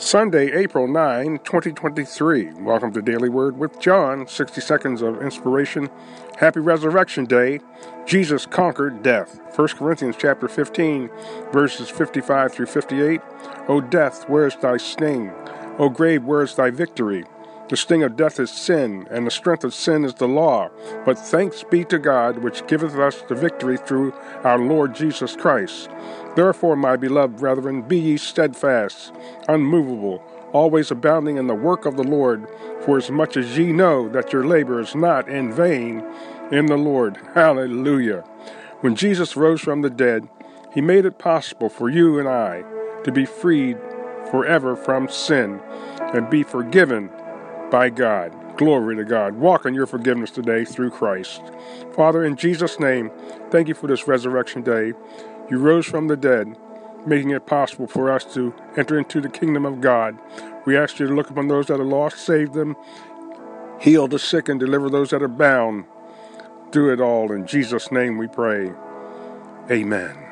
Sunday, April 9, 2023. Welcome to Daily Word with John. 60 seconds of inspiration. Happy Resurrection Day. Jesus conquered death. 1 Corinthians chapter 15, verses 55 through 58. O death, where is thy sting? O grave, where is thy victory? The sting of death is sin, and the strength of sin is the law. But thanks be to God, which giveth us the victory through our Lord Jesus Christ. Therefore, my beloved brethren, be ye steadfast, unmovable, always abounding in the work of the Lord, for as much as ye know that your labor is not in vain in the Lord. Hallelujah. When Jesus rose from the dead, he made it possible for you and I to be freed forever from sin and be forgiven by God. Glory to God. Walk in your forgiveness today through Christ. Father, in Jesus' name, thank you for this resurrection day. You rose from the dead, making it possible for us to enter into the kingdom of God. We ask you to look upon those that are lost, save them, heal the sick, and deliver those that are bound. Do it all. In Jesus' name we pray. Amen.